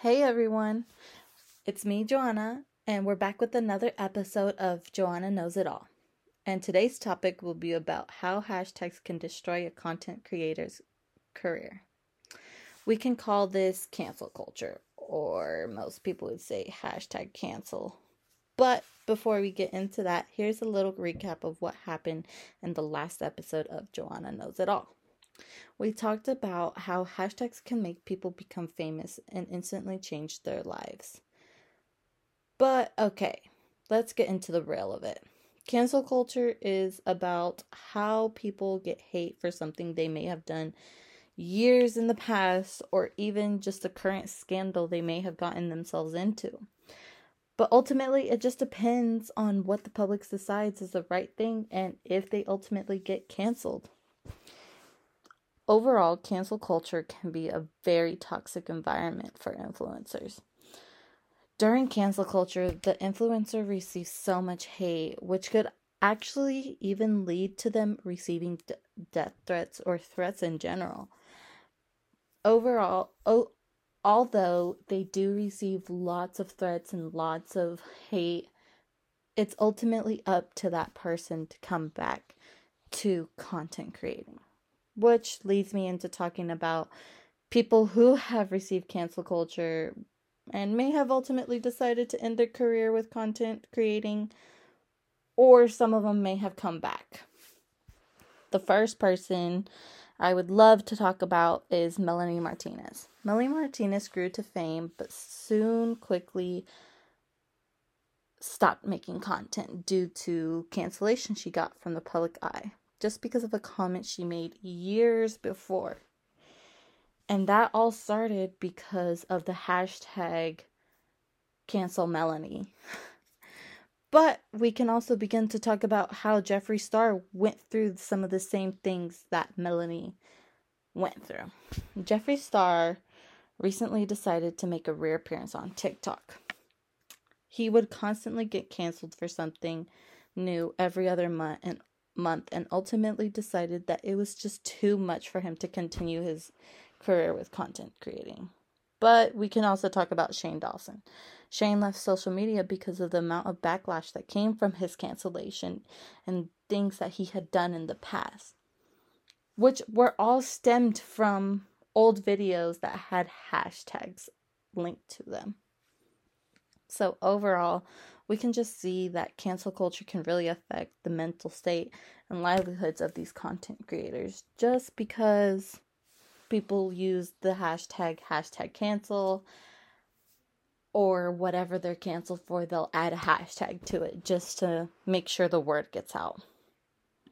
Hey everyone, it's me, Johana, and we're back with another episode of Johana Knows It All. And today's topic will be about how hashtags can destroy a content creator's career. We can call this cancel culture, or most people would say hashtag cancel. But before we get into that, here's a little recap of what happened in the last episode of Johana Knows It All. We talked about how hashtags can make people become famous and instantly change their lives. But okay, let's get into the real of it. Cancel culture is about how people get hate for something they may have done years in the past or even just a current scandal they may have gotten themselves into. But ultimately, it just depends on what the public decides is the right thing and if they ultimately get canceled. Overall, cancel culture can be a very toxic environment for influencers. During cancel culture, the influencer receives so much hate, which could actually even lead to them receiving d- death threats or threats in general. Overall, o- although they do receive lots of threats and lots of hate, it's ultimately up to that person to come back to content creating which leads me into talking about people who have received cancel culture and may have ultimately decided to end their career with content creating, or some of them may have come back. The first person I would love to talk about is Melanie Martinez. Melanie Martinez grew to fame, but soon quickly stopped making content due to cancellation she got from the public eye just because of a comment she made years before. And that all started because of the hashtag cancel Melanie. but we can also begin to talk about how Jeffree Star went through some of the same things that Melanie went through. Jeffree Star recently decided to make a rare appearance on TikTok. He would constantly get canceled for something new every other month and month and ultimately decided that it was just too much for him to continue his career with content creating. But we can also talk about Shane Dawson. Shane left social media because of the amount of backlash that came from his cancellation and things that he had done in the past, which were all stemmed from old videos that had hashtags linked to them. So, overall, we can just see that cancel culture can really affect the mental state and livelihoods of these content creators just because people use the hashtag hashtag cancel or whatever they're canceled for they'll add a hashtag to it just to make sure the word gets out